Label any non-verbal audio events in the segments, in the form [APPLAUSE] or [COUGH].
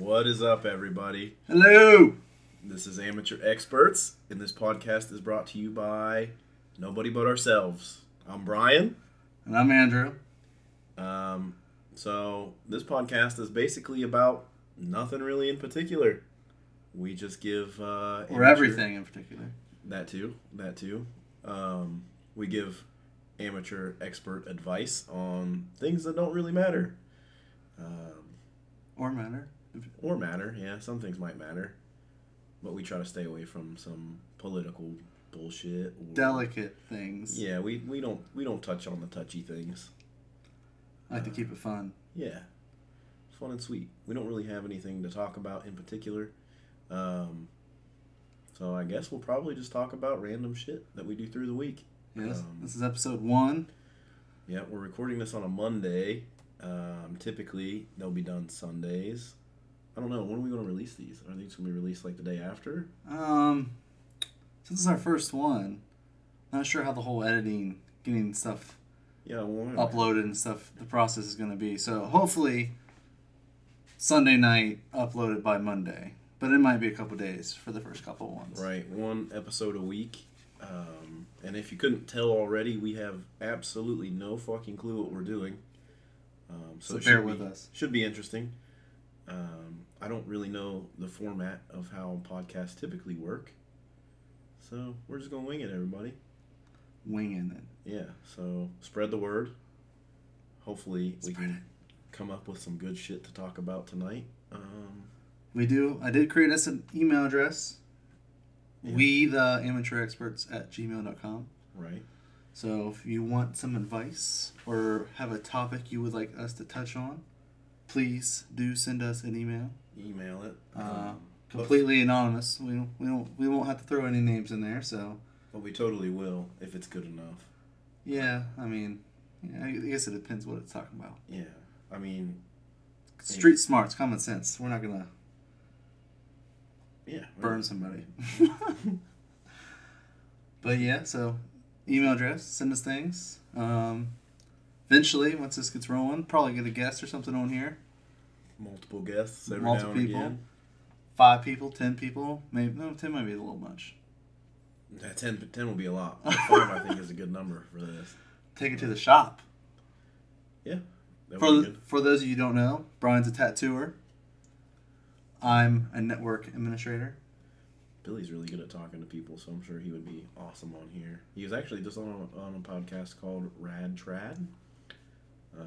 What is up, everybody? Hello. This is Amateur Experts, and this podcast is brought to you by nobody but ourselves. I'm Brian. And I'm Andrew. Um, so, this podcast is basically about nothing really in particular. We just give. Uh, Or amateur- everything in particular. That too. That too. Um, we give amateur expert advice on things that don't really matter. Um, Or matter. Or matter. Yeah, some things might matter, but we try to stay away from some political bullshit. Or, Delicate things. Yeah, we, we don't we don't touch on the touchy things. I like to keep it fun. Yeah, fun and sweet. We don't really have anything to talk about in particular. Um, so I guess we'll probably just talk about random shit that we do through the week. Yes. Um, this is episode one. Yeah, we're recording this on a Monday. Um, typically, they'll be done Sundays. I don't know. When are we going to release these? Are these going to be released like the day after? Um, since it's our first one, not sure how the whole editing, getting stuff Yeah, well, uploaded and stuff, the process is going to be. So hopefully, Sunday night uploaded by Monday. But it might be a couple days for the first couple ones. Right, one episode a week. Um, and if you couldn't tell already, we have absolutely no fucking clue what we're doing. Um, so So bear should with be- us. Should be interesting. Um, I don't really know the format of how podcasts typically work. So we're just going to wing it, everybody. Winging it. Yeah, so spread the word. Hopefully, we Spread can come up with some good shit to talk about tonight. Um, We do. I did create us an email address. Yeah. We the amateur experts at gmail.com. right? So if you want some advice or have a topic you would like us to touch on, please do send us an email. Email it. Uh, Um, but- Completely anonymous. We don't, we don't we won't have to throw any names in there. So but we totally will if it's good enough. yeah, I mean, yeah, I guess it depends what it's talking about. Yeah, I mean, Street smarts, common sense. We're not gonna yeah. burn somebody. [LAUGHS] but yeah, so email address, send us things. Um, eventually, once this gets rolling, probably get a guest or something on here. Multiple guests every Multiple now and people. again. Five people, ten people, maybe no, ten might be a little much. Yeah, 10, 10 will be a lot. [LAUGHS] Five, I think, is a good number for this. Take it to the shop. Yeah. For for those of you who don't know, Brian's a tattooer. I'm a network administrator. Billy's really good at talking to people, so I'm sure he would be awesome on here. He was actually just on a, on a podcast called Rad Trad. Uh,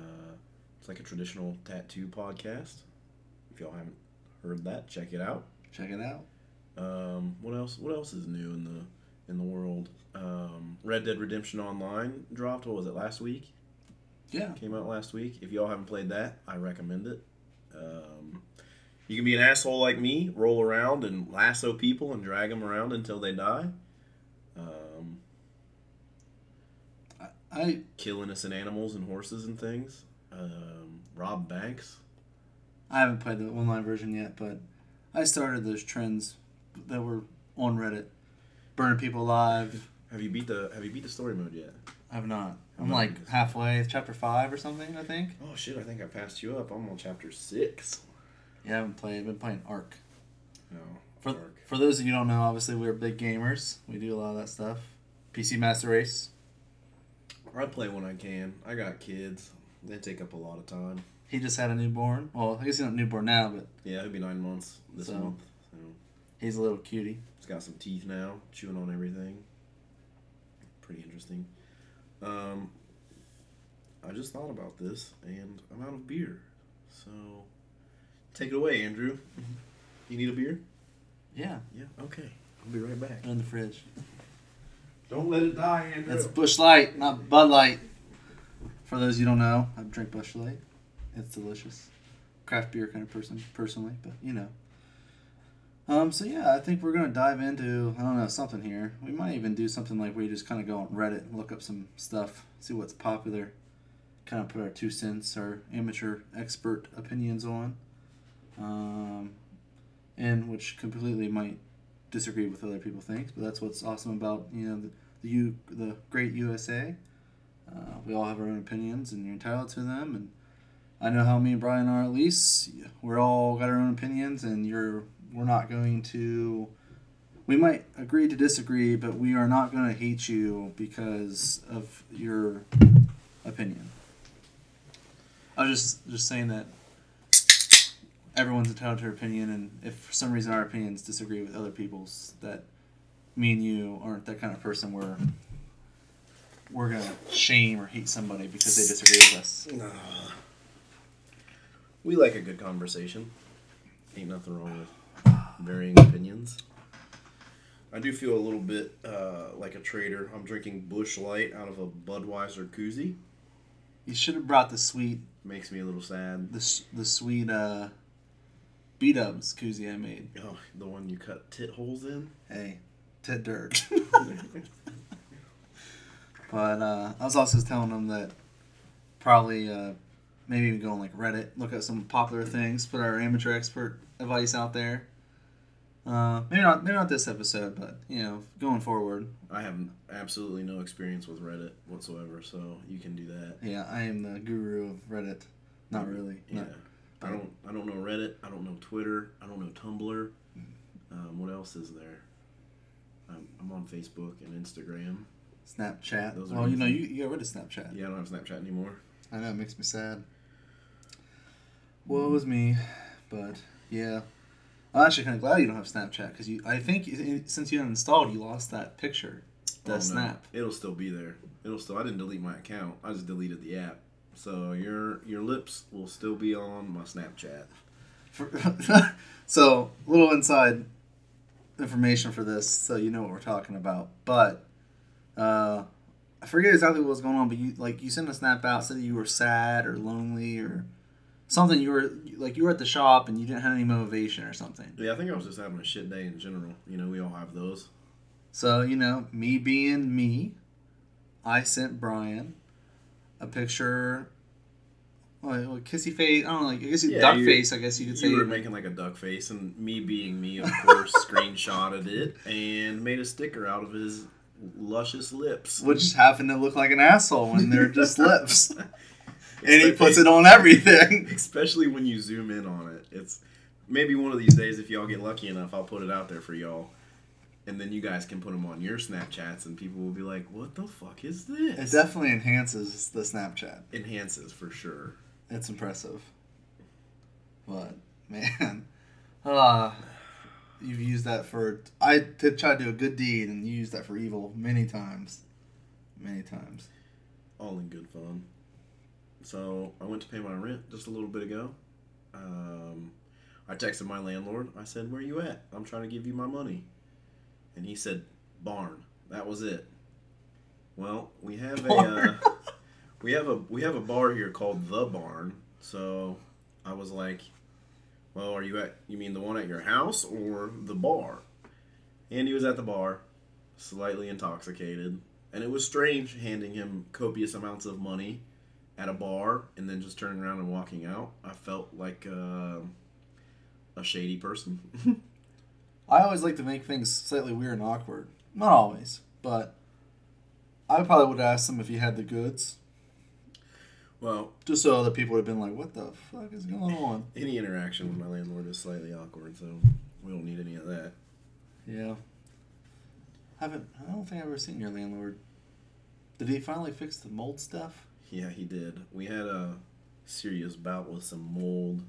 it's like a traditional tattoo podcast. If y'all haven't heard that, check it out. Check it out. Um, what else? What else is new in the in the world? Um, Red Dead Redemption Online dropped. What was it last week? Yeah. Came out last week. If y'all haven't played that, I recommend it. Um, you can be an asshole like me, roll around and lasso people and drag them around until they die. Um, I, I kill innocent animals and horses and things. Um, rob banks. I haven't played the online version yet, but I started those trends that were on Reddit, burning people alive. Have you beat the Have you beat the story mode yet? I have not. I'm I'm not like halfway, chapter five or something. I think. Oh shit! I think I passed you up. I'm on chapter six. Yeah, I haven't played. I've been playing Ark. No. For Ark. for those of you who don't know, obviously we're big gamers. We do a lot of that stuff. PC Master Race. I play when I can. I got kids. They take up a lot of time. He just had a newborn. Well, I guess he's not newborn now, but Yeah, he'll be nine months this So- month. So he's a little cutie. He's got some teeth now, chewing on everything. Pretty interesting. Um, I just thought about this, and I'm out of beer. So take it away, Andrew. [LAUGHS] You need a beer? Yeah, Yeah. Okay. I'll be right back. in the fridge. Don't let it die, Andrew. That's Busch Light, not Bud Light. For those you don't know, I drink Busch Light. It's delicious. Craft beer kind of person, personally, but you know. Um. So yeah, I think we're gonna dive into I don't know something here. We might even do something like we just kind of go on Reddit and look up some stuff, see what's popular, kind of put our two cents, our amateur expert opinions on, um, and which completely might disagree with other people think. But that's what's awesome about you know the the, U, the great USA. Uh, we all have our own opinions, and you're entitled to them. And I know how me and Brian are at least. We're all got our own opinions, and you're we're not going to. We might agree to disagree, but we are not going to hate you because of your opinion. I was just just saying that everyone's entitled to their opinion, and if for some reason our opinions disagree with other people's, that me and you aren't that kind of person where we're gonna shame or hate somebody because they disagree with us. Nah. We like a good conversation. Ain't nothing wrong with varying opinions. I do feel a little bit uh, like a traitor. I'm drinking Busch Light out of a Budweiser koozie. You should have brought the sweet, Makes me a little sad. the the sweet uh, B Dubs koozie I made. Oh, the one you cut tit holes in. Hey, tit dirt. [LAUGHS] [LAUGHS] but uh, I was also telling them that probably uh, maybe even go on like Reddit, look at some popular things, put our amateur expert advice out there. Uh, maybe not maybe not this episode, but you know, going forward. I have absolutely no experience with Reddit whatsoever, so you can do that. Yeah, I am the guru of Reddit. Not really. Yeah. Not- I don't. I don't know Reddit. I don't know Twitter. I don't know Tumblr. Um, what else is there? I'm, I'm on Facebook and Instagram. Snapchat. Those are well, you know, you, you got rid of Snapchat. Yeah, I don't have Snapchat anymore. I know, it makes me sad. Well, it was me, but yeah. I'm actually kind of glad you don't have Snapchat because you. I think since you uninstalled, you lost that picture, the Oh, no. snap. It'll still be there. It'll still. I didn't delete my account. I just deleted the app. So your your lips will still be on my Snapchat. For, [LAUGHS] so, little inside information for this, so you know what we're talking about. But uh, I forget exactly what was going on, but you like you sent a snap out, said you were sad or lonely or something. You were like you were at the shop and you didn't have any motivation or something. Yeah, I think I was just having a shit day in general. You know, we all have those. So, you know, me being me, I sent Brian a picture. Well, well, kissy face. I don't know. Like, I guess Yeah, duck you- face. I guess you could say. You were making like a duck face, and me being me, of course, [LAUGHS] screenshotted it and made a sticker out of his luscious lips. which happen to look like an asshole when they're just [LAUGHS] lips. And he puts it on everything. [LAUGHS] Especially when you zoom in on it. It's maybe one of these days, if y'all get lucky enough, I'll put it out there for y'all. And then you guys can put them on your Snapchats, and people will be like, "What the fuck is this?" It definitely enhances the Snapchat. Enhances for sure. It's impressive. But man, uh, [LAUGHS] you've used that for. I did try to do a good deed, and you used that for evil many times. Many times. All in good fun. So I went to pay my rent just a little bit ago. Um, I texted my landlord. I said, "Where are you at? I'm trying to give you my money." And he said, "Barn." That was it. Well, we have a uh, we have a we have a bar here called the Barn. So I was like, "Well, are you at? You mean the one at your house or the bar?" And he was at the bar, slightly intoxicated, and it was strange handing him copious amounts of money at a bar and then just turning around and walking out. I felt like uh, a shady person. [LAUGHS] I always like to make things slightly weird and awkward. Not always, but I probably would ask him if he had the goods, well, just so other people would have been like, "What the fuck is going on?" any interaction with my landlord is slightly awkward, so we don't need any of that. Yeah. Haven't I don't think I've ever seen your landlord. Did he finally fix the mold stuff? Yeah, he did. We had a serious bout with some mold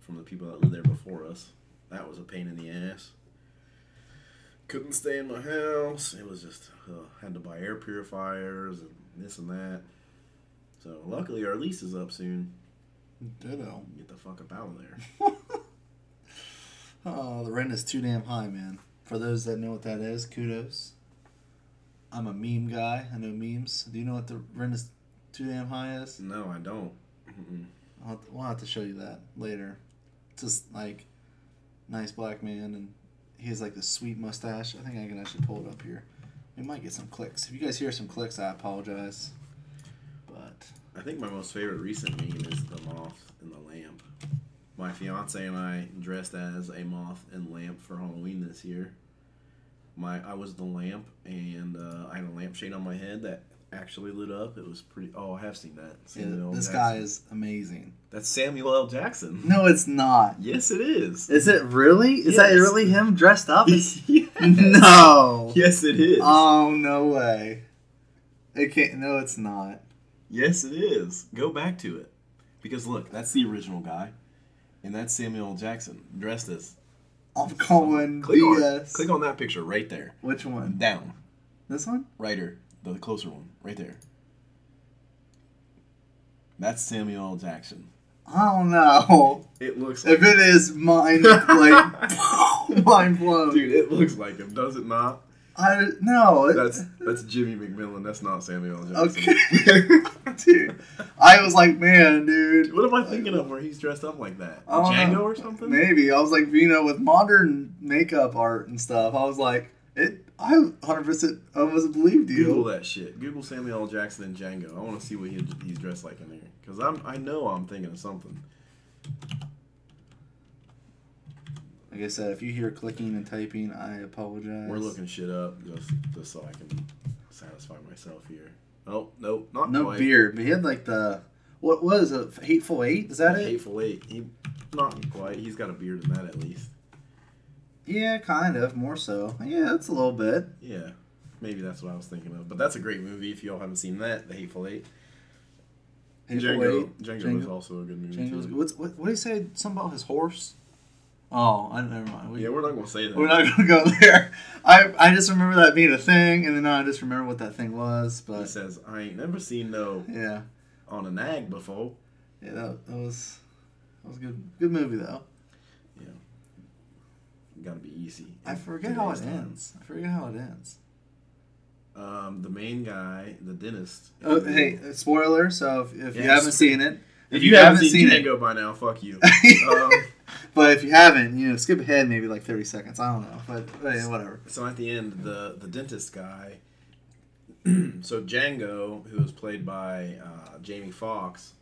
from the people that lived there before us. That was a pain in the ass. Couldn't stay in my house. It was just uh, had to buy air purifiers and this and that. So luckily our lease is up soon. Ditto. Get the fuck up out of there. [LAUGHS] Oh, the rent is too damn high, man. For those that know what that is, kudos. I'm a meme guy. I know memes. Do you know what the rent is too damn high is? No, I don't. Mm-mm. I'll have to, we'll have to show you that later. Just like nice black man, and he has like this sweet mustache. I think I can actually pull it up here. We might get some clicks. If you guys hear some clicks, I apologize. I think my most favorite recent meme is the moth and the lamp. My fiance and I dressed as a moth and lamp for Halloween this year. My I was the lamp, and uh, I had a lampshade on my head that actually lit up. It was pretty. Oh, I have seen that. Yeah, Samuel this Jackson. guy is amazing. That's Samuel L. Jackson. No, it's not. Yes, it is. Is it really? Is that really him dressed up? [LAUGHS] yes. no. Yes, it is. Oh no way. It can't. No, it's not. Yes, it is. Go back to it, because look, that's the original guy, and that's Samuel L. Jackson dressed as. I'm calling Click on, click on that picture right there. Which one? Down. This one? Righter, the closer one, right there. That's Samuel L. Jackson. I don't know. It looks like If it is mind like [LAUGHS] [LAUGHS] mind blown. dude. It looks like him, does it not? I no. That's that's Jimmy McMillan. That's not Samuel. Jackson. okay, [LAUGHS] dude. I was like, man, dude. what am I thinking of where he's dressed up like that? Django know. or something? Maybe I was like, you know, with modern makeup art and stuff. I was like, it. I 100 percent almost believed you. Google that shit. Google Samuel L. Jackson and Django. I want to see what he, he's dressed like in there because I'm I know I'm thinking of something. Like I said, if you hear clicking and typing, I apologize. We're looking shit up just just so I can satisfy myself here. Oh nope, not no quite. beard, but he had like the what was it? Hateful Eight? Is that it? Hateful Eight. He not quite. He's got a beard in that at least. Yeah, kind of more so. Yeah, that's a little bit. Yeah, maybe that's what I was thinking of. But that's a great movie. If y'all haven't seen that, The Hateful Eight. Hateful Django, Eight. Django, is also a good movie too. what's, what what did he say? Something about his horse? Oh, I never mind. We, Yeah, we're not gonna say that. we're not gonna go there. I I just remember that being a thing, and then I just remember what that thing was. But He says, "I ain't never seen no yeah, on a nag before." yeah, that, that was that was a good good movie though. Yeah, gotta be easy. I forget how it time. ends. I forget how it ends. Um, the main guy, the dentist. Oh, hey, uh, spoiler. So if, if you haven't seen it, If you, haven't, seen, Django by now, fuck you. [LAUGHS] um, but if you haven't, you know, skip ahead maybe like thirty seconds. I don't know, but, but yeah, whatever. so at the end, the the dentist guy. [CLEARS THROAT] so Django, who was played by uh, Jamie Foxx,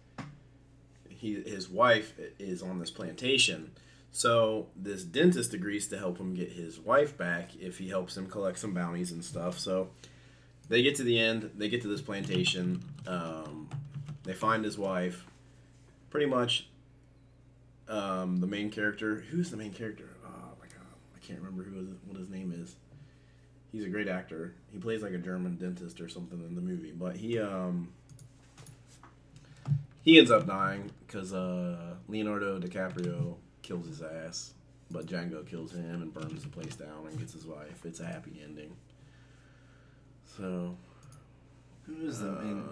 he his wife is on this plantation. So this dentist agrees to help him get his wife back if he helps him collect some bounties and stuff. So they get to the end. They get to this plantation. Um, they find his wife. Pretty much, um, the main character. Who's the main character? Oh my god, I can't remember who his, what his name is. He's a great actor. He plays like a German dentist or something in the movie, but he um he ends up dying because uh, Leonardo DiCaprio kills his ass, but Django kills him and burns the place down and gets his wife. It's a happy ending. So, Who is the main?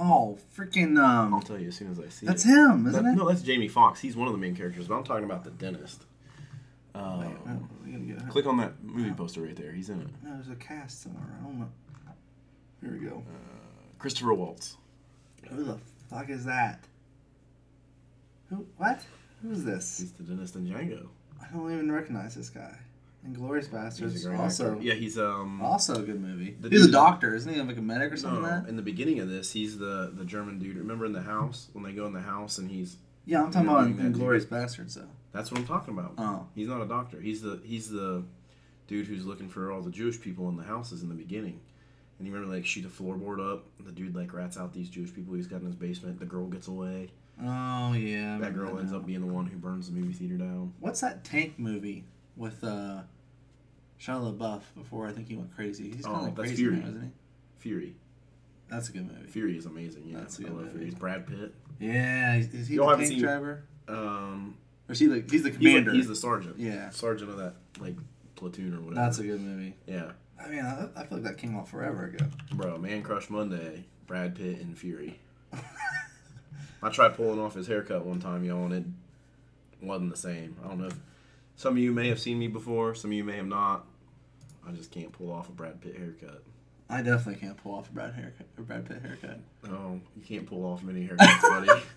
Um, Oh, freaking Um, I'll um, tell you as soon as I see it. that's it. him, isn't That- it? No, that's Jamie Foxx. He's one of the main characters, but I'm talking about the dentist. Um, Wait, oh, get- click on that movie poster right there. He's in it. No, there's a cast somewhere. I don't know. Here we go. Uh, Christopher Waltz. Who the fuck is that? Who? What? Who is this? He's the dentist in Django. I don't even recognize this guy. Inglourious Basterds. Also, actor. Yeah, he's um. also a good movie. The He's a doctor, isn't he? Like a medic or something No, like that? in the beginning of this, he's the the German dude. Remember in the house when they go in the house and he's Yeah, I'm talking about doing that, Inglourious Basterds, though. that's what I'm talking about. Oh, He's not a doctor. He's the he's the dude who's looking for all the Jewish people in the houses in the beginning. And you remember like shoot a floorboard up. The dude like rats out these Jewish people he's got in his basement. The girl gets away. oh yeah. That girl ends up being the one who burns the movie theater down. What's that tank movie with uh, Shia LaBeouf before I think he went crazy? He's kind Oh, of like that's crazy Fury. now, isn't he? Fury. That's a good movie. Fury is amazing. Yeah, That's a I good love movie. Fury. He's Brad Pitt. Yeah, is, is he Y'all the haven't tank seen- driver? Um, Or is he the he's the he's, commander? he's the sergeant. yeah, Sergeant of that like platoon or whatever. that's a good movie. yeah, I mean, I, I feel like that came out forever ago. bro. Man Crush Monday. Brad Pitt and Fury. [LAUGHS] I tried pulling off his haircut one time, y'all, and it wasn't the same. I don't know if some of you may have seen me before, some of you may have not. I just can't pull off a Brad Pitt haircut. I definitely can't pull off a Brad haircut, a Brad Pitt haircut. Oh, you can't pull off many haircuts, buddy. [LAUGHS]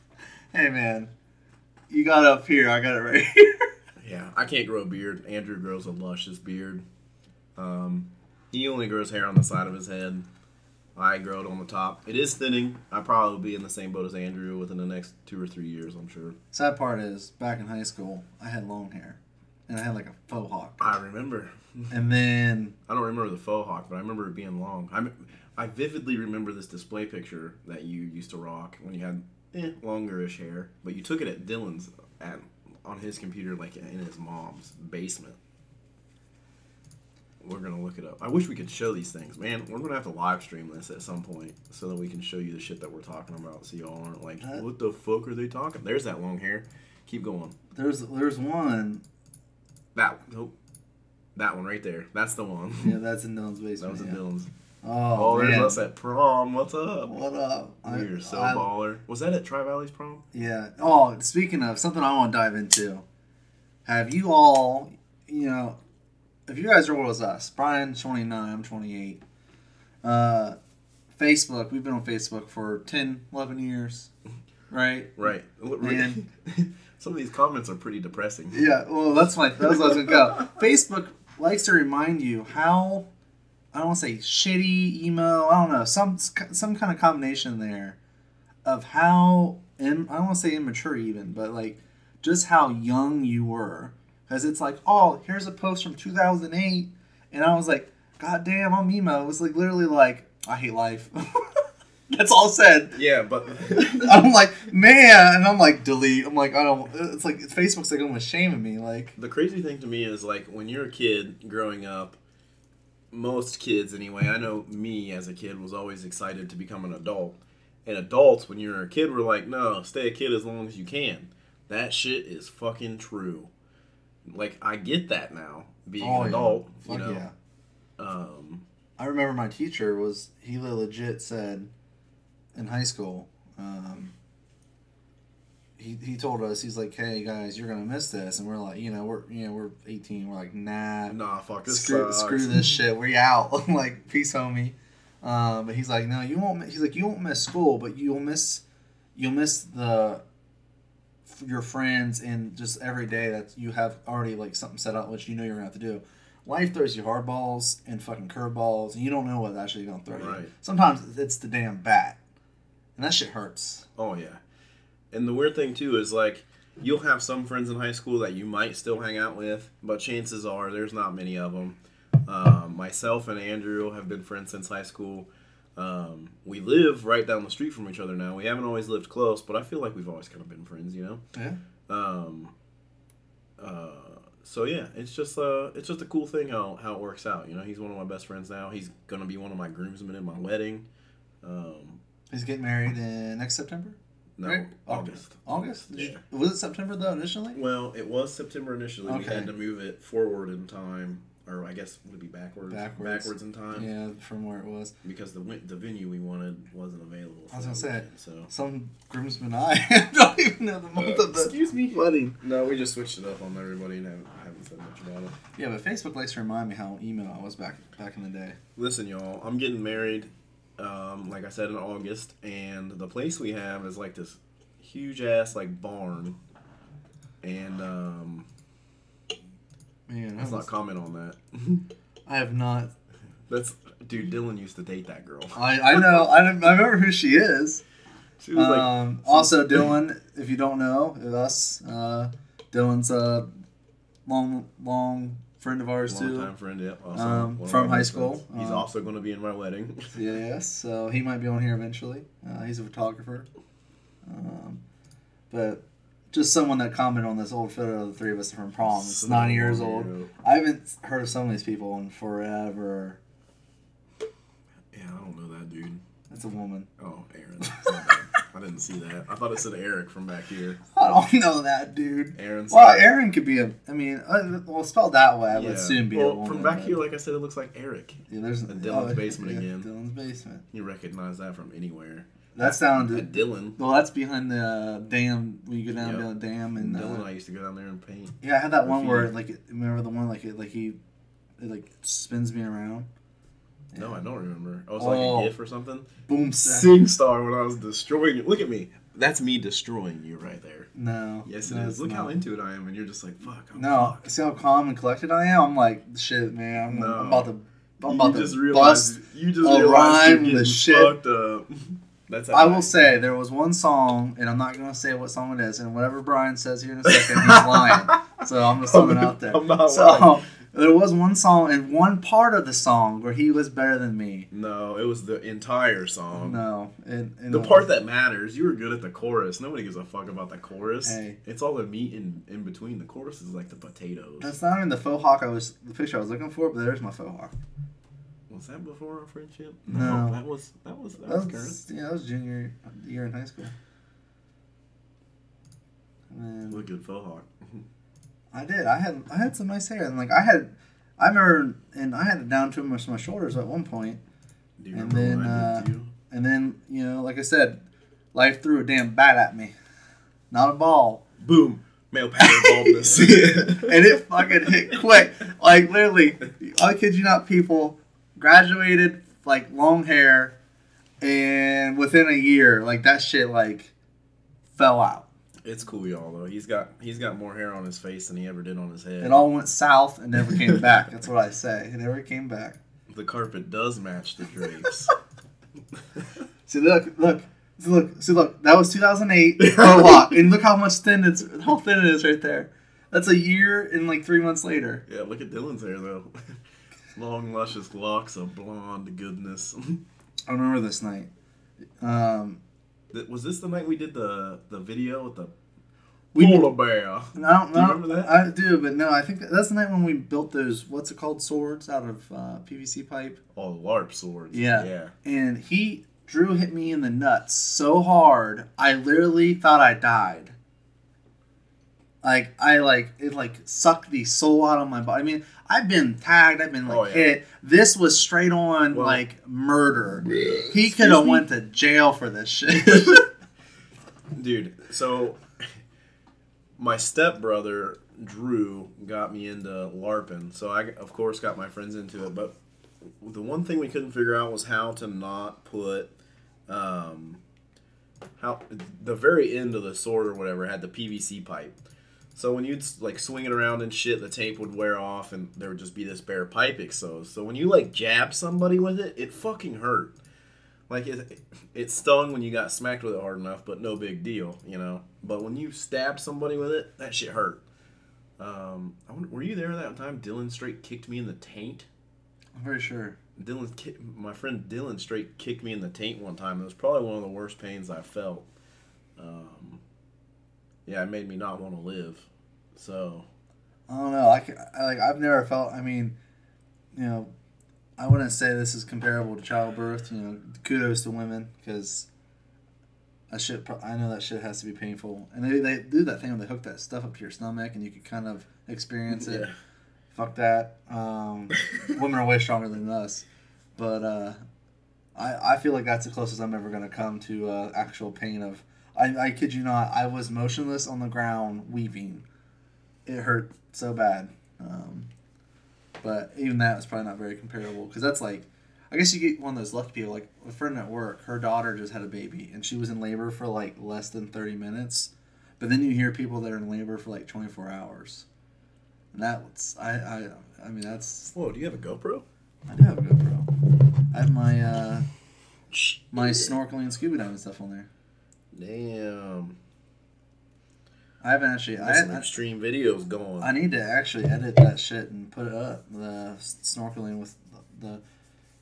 Hey man, you got it up here. I got it right here. [LAUGHS] Yeah, I can't grow a beard. Andrew grows a luscious beard. Um, he only grows hair on the side of his head. I grow it on the top. It is thinning. I probably will be in the same boat as Andrew within the next two or three years, I'm sure. Sad part is, back in high school, I had long hair. And I had like a faux hawk. I remember. And then [LAUGHS] I don't remember the faux hawk, but I remember it being long. I I vividly remember this display picture that you used to rock when you had eh, longerish hair, but you took it at Dylan's at on his computer, like in his mom's basement. We're gonna look it up. I wish we could show these things, man. We're gonna have to live stream this at some point so that we can show you the shit that we're talking about, so y'all aren't like, "What the fuck are they talking?" There's that long hair. Keep going. there's there's one. That nope. That one right there. That's the one. Yeah, that's in Dylan's basement. [LAUGHS] that was in yeah. Dylan's. Oh, Oh, there's us at prom. What's up? What up? I- You're so I- baller. Was that at Tri Valley's prom? Yeah. Oh, speaking of something I want to dive into, have you all, you know, if you guys are old as us, Brian's 29, I'm 28. Uh, Facebook, we've been on Facebook for 10, 11 years, [LAUGHS] right? Right. Man. [LAUGHS] Some of these comments are pretty depressing. Yeah, well, that's my, that's what I was to go. Facebook likes to remind you how, I don't want to say shitty, emo, I don't know, some, some kind of combination there of how, im- I don't want to say immature even, but like just how young you were. Because it's like, oh, here's a post from 2008. And I was like, God damn, I'm emo. It was like literally like, I hate life. [LAUGHS] That's all said. Yeah, but [LAUGHS] I'm like, man. And I'm like, delete. I'm like, I don't, it's like, Facebook's like almost shaming me. Like, the crazy thing to me is like when you're a kid growing up, most kids anyway, I know me as a kid was always excited to become an adult. And adults, when you're a kid, were like, no, stay a kid as long as you can. That shit is fucking true. Like, I get that now, being oh, an adult, yeah. you Fuck know. yeah. Um, I remember my teacher was he legit said in high school. Um, he, he told us he's like, hey guys, you're gonna miss this, and we're like, you know, we're you know we're 18, we're like, nah, nah, fuck this screw sucks. screw this shit, we out. [LAUGHS] Like, peace, homie. Um, but he's like, no, you won't. He's like, you won't miss school, but you'll miss you'll miss the your friends and just every day that you have already like something set up, which you know you're gonna have to do. Life throws you hardballs and fucking curveballs, and you don't know what's actually gonna throw you. Sometimes it's the damn bat, and that shit hurts. Oh yeah, and the weird thing too is like you'll have some friends in high school that you might still hang out with, but chances are there's not many of them. Um, myself and Andrew have been friends since high school. Um, we live right down the street from each other now. We haven't always lived close, but I feel like we've always kind of been friends, you know. Yeah. Um, uh, so yeah, it's just uh, it's just a cool thing how how it works out. You know, he's one of my best friends now. He's gonna be one of my groomsmen in my wedding. Um, He's getting married in next September. no, Right? August. August. Yeah. was it September though initially? Well, it was September initially. We had to move it forward in time, or I guess would it be backwards? Backwards. in time. Yeah, from where it was. Because the the venue we wanted wasn't available. I was gonna say, weekend, so. Some groomsmen I [LAUGHS] don't even know the month Uh, of the excuse me. wedding. No, we just switched it up on everybody and haven't, haven't said much about it. Yeah, but Facebook likes to remind me how emo I was back back in the day. Listen, y'all, I'm getting married, um, like I said in August, and the place we have is like this huge ass like barn, and um, Man, let's not comment on that. [LAUGHS] I have not. That's dude. Dylan used to date that girl. I, I know. I, I remember who she is. She was like Um, also, [LAUGHS] Dylan, if you don't know, us, uh, Dylan's a long, long friend of ours long too. time friend. Yep. Also Um, from high school. friends. He's Um, also going to be in my wedding. [LAUGHS] Yes, so he might be on here eventually. Uh, he's a photographer. Um, but just someone that commented on this old photo of the three of us from prom. It's So nine years old. I haven't heard of some of these people in forever. Yeah, I don't know that dude. That's a woman. Oh, Aaron. [LAUGHS] I didn't see that. I thought it said Eric from back here. [LAUGHS] I don't know that dude. Aaron. Well, Aaron could be a. I mean, uh, well, spelled that way, I would assume be well, a woman. from back but- here, like I said, it looks like Eric. Yeah, there's The Dylan's oh, basement yeah, again. Dylan's basement. You recognize that from anywhere. That down At Dylan. well, that's behind the uh, dam. When you go down Yep. behind the dam, and Dylan uh, I used to go down there and paint. yeah, I had that one where like remember the one like it like he it like spins me around. No, I don't remember. Oh, it's Oh. like a oh. GIF or something. Boom. SingStar when I was destroying you. Look at me. That's me destroying you right there. No. Yes, it no, is. Look how not. into it I am, and you're just like, fuck. I'm No, fucked. see how calm and collected I am. I'm like shit, man. I'm, No. I'm about to. I'm you about just to realized bust. you just a rhyme you're shit. up. [LAUGHS] That's how I will say there was one song, and I'm not gonna say what song it is, and whatever Brian says here in a second, he's lying. So [LAUGHS] So I'm just throwing it out there. I'm not so lying. There was one song and one part of the song where he was better than me. No, it was the entire song. No, and, and The part that matters, you were good at the chorus. Nobody gives a fuck about the chorus. Hey. It's all the meat in, in between. The chorus is like the potatoes. That's not even the faux hawk I was the picture I was looking for, but there's my faux hawk. was that before our friendship? No. that was that was that, That was, yeah, that was junior year in high school. And Look good faux hawk. [LAUGHS] I did. I had I had some nice hair, and like I had, I remember, and I had it down to my, my shoulders at one point, Do you And remember then, uh, did to you? and then you know, like I said, life threw a damn bat at me, not a ball, Boom. Male pattern baldness. [LAUGHS] and it fucking hit quick. Like literally, I kid you not, people graduated like long hair, and within a year, like that shit like fell out. It's cool, y'all. Though he's got he's got more hair on his face than he ever did on his head. It all went south and never came back. That's what I say. It never came back. the carpet does match the drapes. [LAUGHS] See, look, look, see, look, see, look. That was 2008 Mohawk, [LAUGHS] and look how much thin it's how thin it is right there. That's a year and like three months later. yeah, look at Dylan's hair though. [LAUGHS] Long, luscious locks of blonde goodness. I remember this night. Um, Th- Was this the night we did the the video with the we polar bear? I don't Do you remember that? I do, but no, I think that's the night when we built those. What's it called? Swords out of uh, PVC pipe. Oh, LARP swords. Yeah. Yeah. And he Drew hit me in the nuts so hard, I literally thought I died. Like I like it like sucked the soul out of my body. I mean, I've been tagged, I've been like Oh, yeah. hit. This was straight on Well- like murder. He could have went to jail for this shit. [LAUGHS] [LAUGHS] Dude, so my stepbrother Drew got me into LARPing, so I of course got my friends into it. But the one thing we couldn't figure out was how to not put um, how the very end of the sword or whatever had the PVC pipe. So when you'd like swing it around and shit, the tape would wear off, and there would just be this bare pipe exposed. So when you like jab somebody with it, it fucking hurt. Like it, it stung when you got smacked with it hard enough, but no big deal, you know. But when you stab somebody with it, that shit hurt. Um, I wonder, were you there that time? Dylan straight kicked me in the taint. I'm pretty sure. Dylan, ki- my friend Dylan, straight kicked me in the taint one time. It was probably one of the worst pains I felt. Um, yeah, it made me not want to live. So I don't know. I, ca- I like I've never felt. I mean, you know, I wouldn't say this is comparable to childbirth. You know, kudos to women because that shit. I know that shit has to be painful, and they, they do that thing where they hook that stuff up to your stomach, and you can kind of experience it. yeah, Fuck that. Um, [LAUGHS] women are way stronger than us, but uh, I I feel like that's the closest I'm ever gonna come to uh, actual pain of. I, I kid you not. I was motionless on the ground, weeping. It hurt so bad. Um, but even that was probably not very comparable because that's like, I guess you get one of those lucky people. Like a friend at work, her daughter just had a baby and she was in labor for like less than thirty minutes. But then you hear people that are in labor for like twenty four hours. And that's I, I I mean that's Whoa, do you have a GoPro? I do have a GoPro. I have my uh my snorkeling and scuba diving stuff on there. Damn. I haven't actually. I, Got some extreme videos going. I need to actually edit that shit and put it up. The snorkeling with the,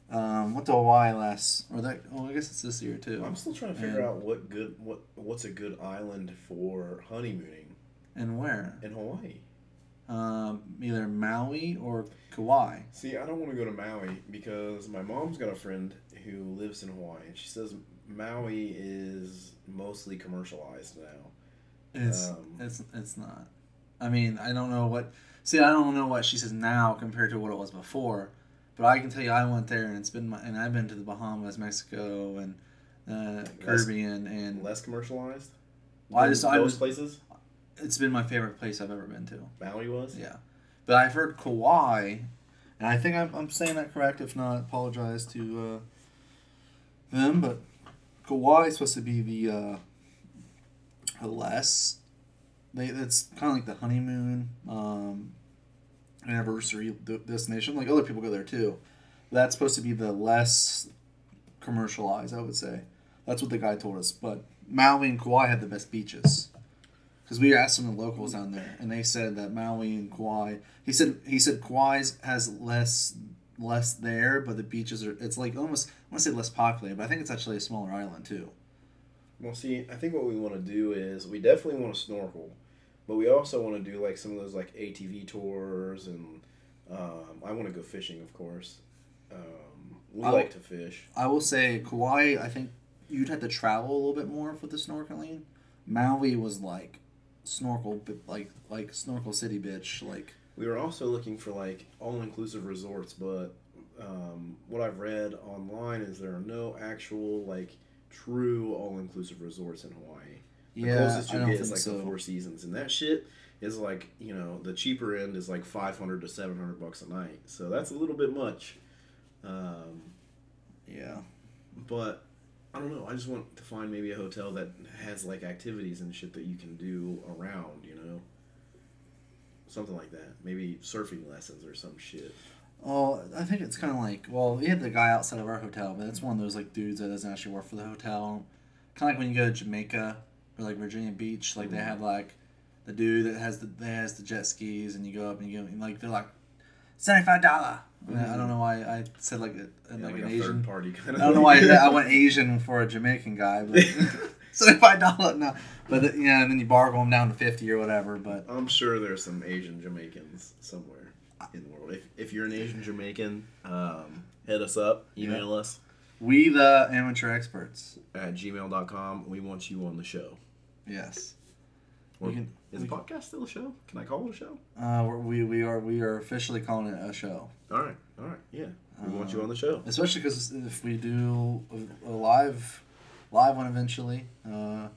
the um, what the Hawaii last or that. Oh, I guess it's this year too. I'm still trying to figure And- out what good what what's a good island for honeymooning And where? in Hawaii. Um, either Maui or Kauai. See, I don't want to go to Maui because my mom's got a friend who lives in Hawaii, and she says Maui is mostly commercialized now. It's Um, it's it's not. I mean, I don't know what. See, I don't know what she says now compared to what it was before, but I can tell you, I went there and it's been my, and I've been to the Bahamas, Mexico, and uh, Caribbean, and Less commercialized. Well, I just- those I was- places. it's been my favorite place I've ever been to. Maui was. Yeah, but I've heard Kauai, and I think I'm, I'm saying that correct. If not, apologize to uh, them. But Kauai is supposed to be the uh, less. They it's kind of like the honeymoon um, anniversary destination. Like other people go there too. That's supposed to be the less commercialized. I would say that's what the guy told us. But Maui and Kauai had the best beaches. because we asked some of the locals down there, and they said that Maui and Kauai. He said he said Kauai's has less less there, but the beaches are. It's like almost I want to say less populated, but I think it's actually a smaller island too. Well, see, I think what we want to do is we definitely want to snorkel, but we also want to do like some of those like ATV tours, and um, I want to go fishing, of course. Um, we I'll- like to fish. I will say Kauai. I think you'd have to travel a little bit more for the snorkeling. Maui was like snorkel, like like snorkel city bitch. Like We were also looking for like all inclusive resorts, but um, what I've read online is there are no actual like true all inclusive resorts in Hawaii. The yeah, closest you get is like so. the Four Seasons, and that shit is like you know the cheaper end is like five hundred to seven hundred bucks a night, so that's a little bit much. Um, yeah, but I don't know. I just want to find maybe a hotel that has like activities and shit that you can do around, you know, something like that. Maybe surfing lessons or some shit. Oh, I think it's kind of like well, we had the guy outside of our hotel, but it's one of those like dudes that doesn't actually work for the hotel. Kind of like when you go to Jamaica or like Virginia Beach, like they Mhm. have like the dude that has the that has the jet skis, and you go up and you go and like they're like seventy five dollar. I don't know why I said like a, Yeah, like, like an Asian. third party kind I don't know why I went [LAUGHS] Asian for a Jamaican guy, but [LAUGHS] seventy five dollar no. But the, yeah, and then you bargain them down to fifty or whatever. But I'm sure there's some Asian Jamaicans somewhere in the world. If, if you're an Asian Jamaican, um, hit us up, email us we the amateur experts. at gmail.com. We want you on the show. Yes. Or- can- is the podcast still a show? Can I call it a show? Uh, we we are we are officially calling it a show, All right, all right, yeah. We want you Uh, on the show. especially because if we do a, a live live one eventually, uh,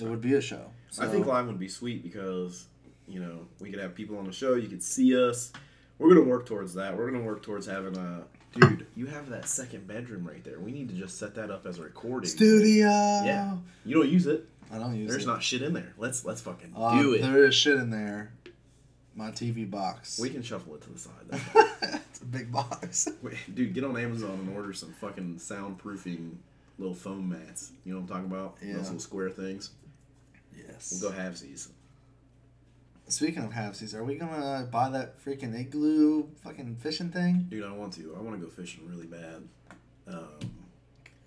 it would be a show. I think live would be sweet because you know we could have people on the show. You could see us. We're gonna work towards that. We're gonna work towards having a dude. You have that second bedroom right there. We need to just set that up as a recording. studio. Yeah. You don't use it. I don't use it. There's it. not shit in there. Let's let's fucking Uh, do it. There is shit in there. My TV box. We can shuffle it to the side. That's [LAUGHS] it's a big box. [LAUGHS] Wait, dude, get on Amazon and order some fucking soundproofing little foam mats. You know what I'm talking about? Yeah. Those little square things. Yes. We'll go halvesies. Speaking of halvesies, are we gonna buy that freaking igloo fucking fishing thing? Dude, I want to. I want to go fishing really bad. Um,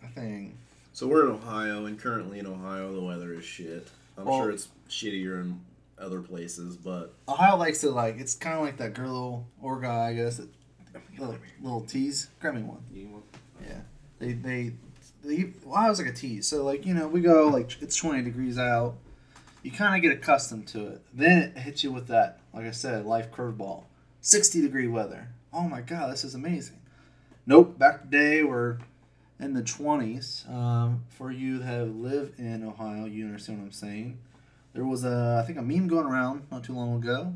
I think. So we're in Ohio, and currently in Ohio, the weather is shit. I'm Well- sure it's shittier in other places, but Ohio likes to like. It's kind of like that girl or guy, I guess. That, little, little tease. Grab me one. Yeah. They they. They was like a tease. So like you know we go like it's twenty degrees out. You kind of get accustomed to it. Then it hits you with that, like I said, life curveball. Sixty degree weather. Oh my god, this is amazing. Nope. Back today we're in the twenties. Um, for you that have lived in Ohio, you understand what I'm saying. There was a, I think, a meme going around not too long ago,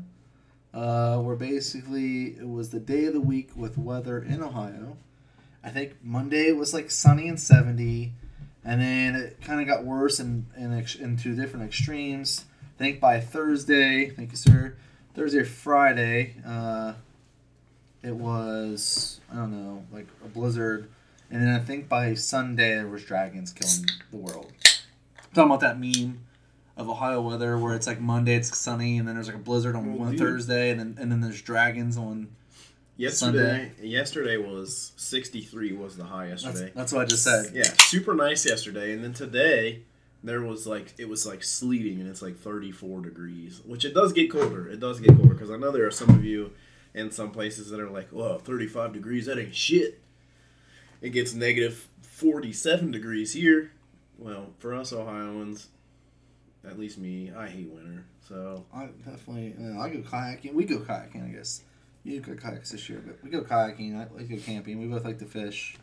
uh, where basically it was the day of the week with weather in Ohio. I think Monday was like sunny and 70, and then it kind of got worse in, in ex- into different extremes. I think by Thursday, thank you, sir, Thursday or Friday, uh, it was, I don't know, like a blizzard. And then I think by Sunday, there was dragons killing the world. talking about that meme of Ohio weather where it's like Monday it's sunny and then there's like a blizzard on Well, one dude. Thursday and then, and then there's dragons on yesterday, yesterday was 63 was the high that's, yesterday. that's what I just said. Yeah, super nice yesterday, and then today there was like it was like sleeting, and it's like 34 degrees, which it does get colder. It does get colder because I know there are some of you in some places that are like, "Whoa, 35 degrees, that ain't shit." It gets negative 47 degrees here. Well, for us Ohioans, at least me, I hate winter. So I definitely, I go kayaking. We go kayaking, I guess. You go kayaks this year, but we go kayaking. I like to go camping. We both like to fish.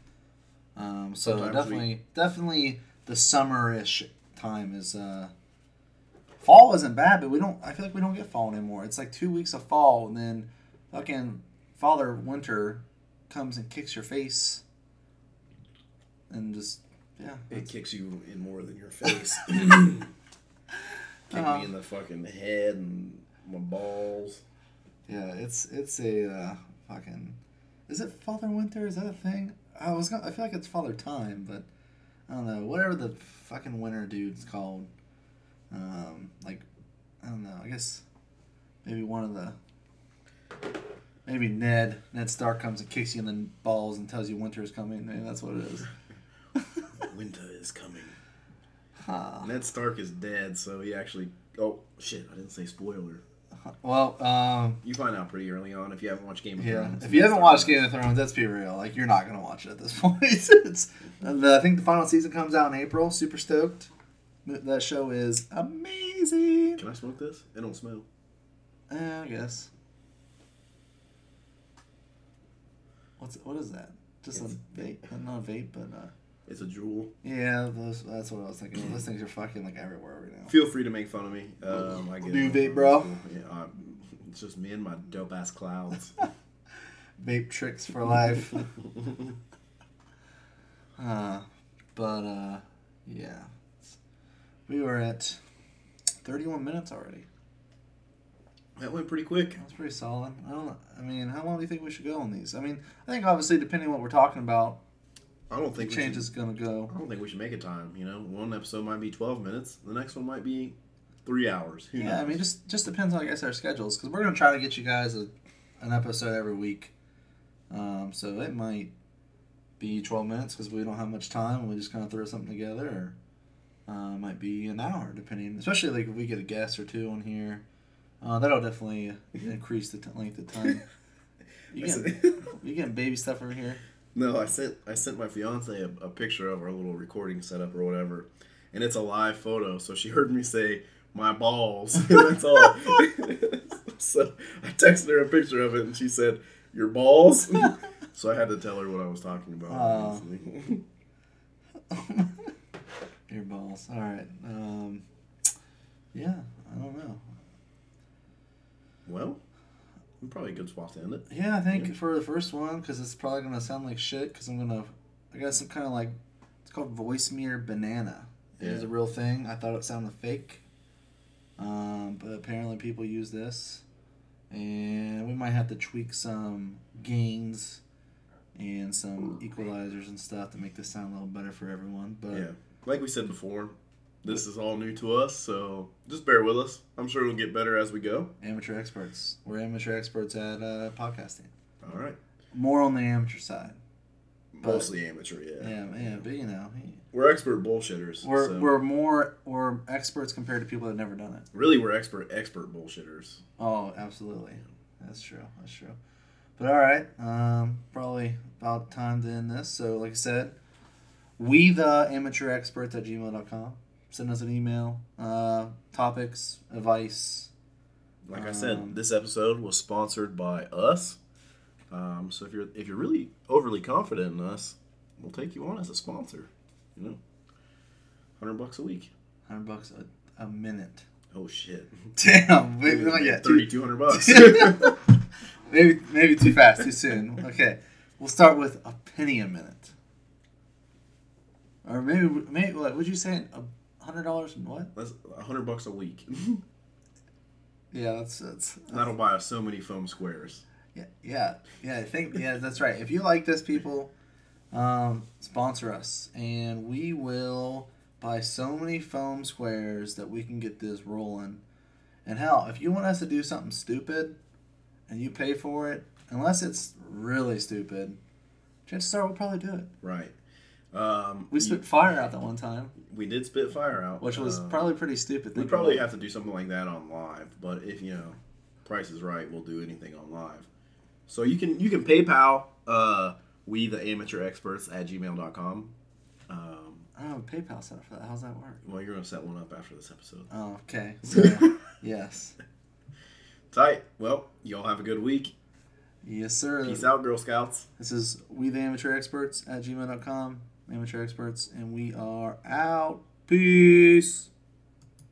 Um, so Sometimes definitely, definitely the summerish time is. Uh, fall isn't bad, but we don't. I feel like we don't get fall anymore. It's like two weeks of fall, and then fucking Father Winter comes and kicks your face, and just yeah. it kicks you in more than your face. [LAUGHS] Kick Uh-huh. me in the fucking head and my balls. Yeah, it's it's a uh, fucking. Is it Father Winter? Is that a thing? I was gonna. I feel like it's Father Time, but I don't know. Whatever the fucking winter dude's called. Um, like, I don't know. I guess maybe one of the maybe Ned Ned Stark comes and kicks you in the balls and tells you winter is coming. Maybe that's what it is. [LAUGHS] Winter is coming. Huh. Ned Stark is dead, so he actually. Oh shit! I didn't say spoiler. Well, um, You find out pretty early on if you haven't watched Game of yeah. Thrones. If you haven't watched Game of Thrones, let's be real. Like, you're not gonna watch it at this [LAUGHS] point. it's, the, I think the final season comes out in April. Super stoked. That show is amazing. Can I smoke this? It don't smell. Uh, I guess. What's what is that? Just It's- a vape? Uh, Not a vape, but uh, It's a Juul. yeah, those, that's what I was thinking. Those things are fucking like everywhere right now. Feel free to make fun of me. Um, I get vape, bro? Yeah, um, it's just me and my dope ass clouds. [LAUGHS] Vape tricks for life. [LAUGHS] uh, but uh, yeah, we were at thirty-one minutes already. that went pretty quick. That's pretty solid. I don't. I mean, how long do you think we should go on these? I mean, I think obviously depending on what we're talking about, I don't think we change should- is gonna go. I don't think we should make a time. You know, one episode might be twelve minutes. The next one might be three hours. Who Yeah, knows? I mean, just just depends on I guess our schedules because we're gonna try to get you guys a, an episode every week. Um, so it might be twelve minutes because we don't have much time. and We just kind of throw something together, or uh, it might be an hour depending. Especially like if we get a guest or two on here, uh, that'll definitely [LAUGHS] increase the t- length of time. [LAUGHS] You getting, you getting baby stuff over here? No, I sent I sent my fiance a, a picture of our little recording setup or whatever, and it's a live photo. So she heard me say my balls. [LAUGHS] That's all. [LAUGHS] so I texted her a picture of it, and she said your balls. [LAUGHS] so I had to tell her what I was talking about. Obviously. Your balls. All right. Um, yeah, I don't know. well, probably a good spot to end it. Yeah, I think Yeah. for the first one, because it's probably gonna sound like shit. Because I'm gonna, I got some kind of like, it's called Voicemeeter Banana. It is Yeah. a real thing. I thought it sounded fake, um, but apparently people use this, and we might have to tweak some gains and some equalizers and stuff to make this sound a little better for everyone. But Yeah, like we said before, this is all new to us, so just bear with us. I'm sure it'll get better as we go. amateur experts, we're amateur experts at uh, podcasting. All right, More on the amateur side. But- mostly amateur. Yeah, Yeah, yeah, but you know. we're expert bullshitters. We're, so- we're more we're experts compared to people that have never done it. really we're expert expert bullshitters. Oh, absolutely. That's true. That's true. But all right, um, probably about time to end this. So, like I said, we the amateur experts at gmail.com. Send us an email, uh, topics, advice. Like I Um, said, this episode was sponsored by us. Um, so if you're if you're really overly confident in us, we'll take you on as a sponsor. You know, hundred bucks a week. Hundred bucks a, a minute. Oh shit! [LAUGHS] Damn, [LAUGHS] maybe not yet. Thirty two hundred bucks. [LAUGHS] maybe maybe too fast, too soon. Okay, we'll start with a penny a minute, or maybe maybe what would you say? A hundred dollars and what? That's hundred bucks a week. [LAUGHS] Yeah, that's that's. That'll buy us so many foam squares. Yeah, yeah, yeah. I think yeah, that's right. If you like this, people, um, sponsor us, and we will buy so many foam squares that we can get this rolling. And hell, if you want us to do something stupid, and you pay for it, unless it's really stupid, chances are we'll probably do it. Right. Um, We spit fire out that one time, we did spit fire out, which was Um, probably pretty stupid. We probably about have to do something like that on live, but if you know, price is right, we'll do anything on live. So you can you can PayPal uh, we the amateur experts at gmail.com. Um. I don't have a PayPal set up for that. How's that work? well, you're gonna set one up after this episode. Oh, okay. [LAUGHS] So, yes. Tight. Well, y'all have a good week. Yes, sir. Peace out, Girl Scouts. This is we the amateur experts at gmail.com, amateur experts, and we are out. Peace.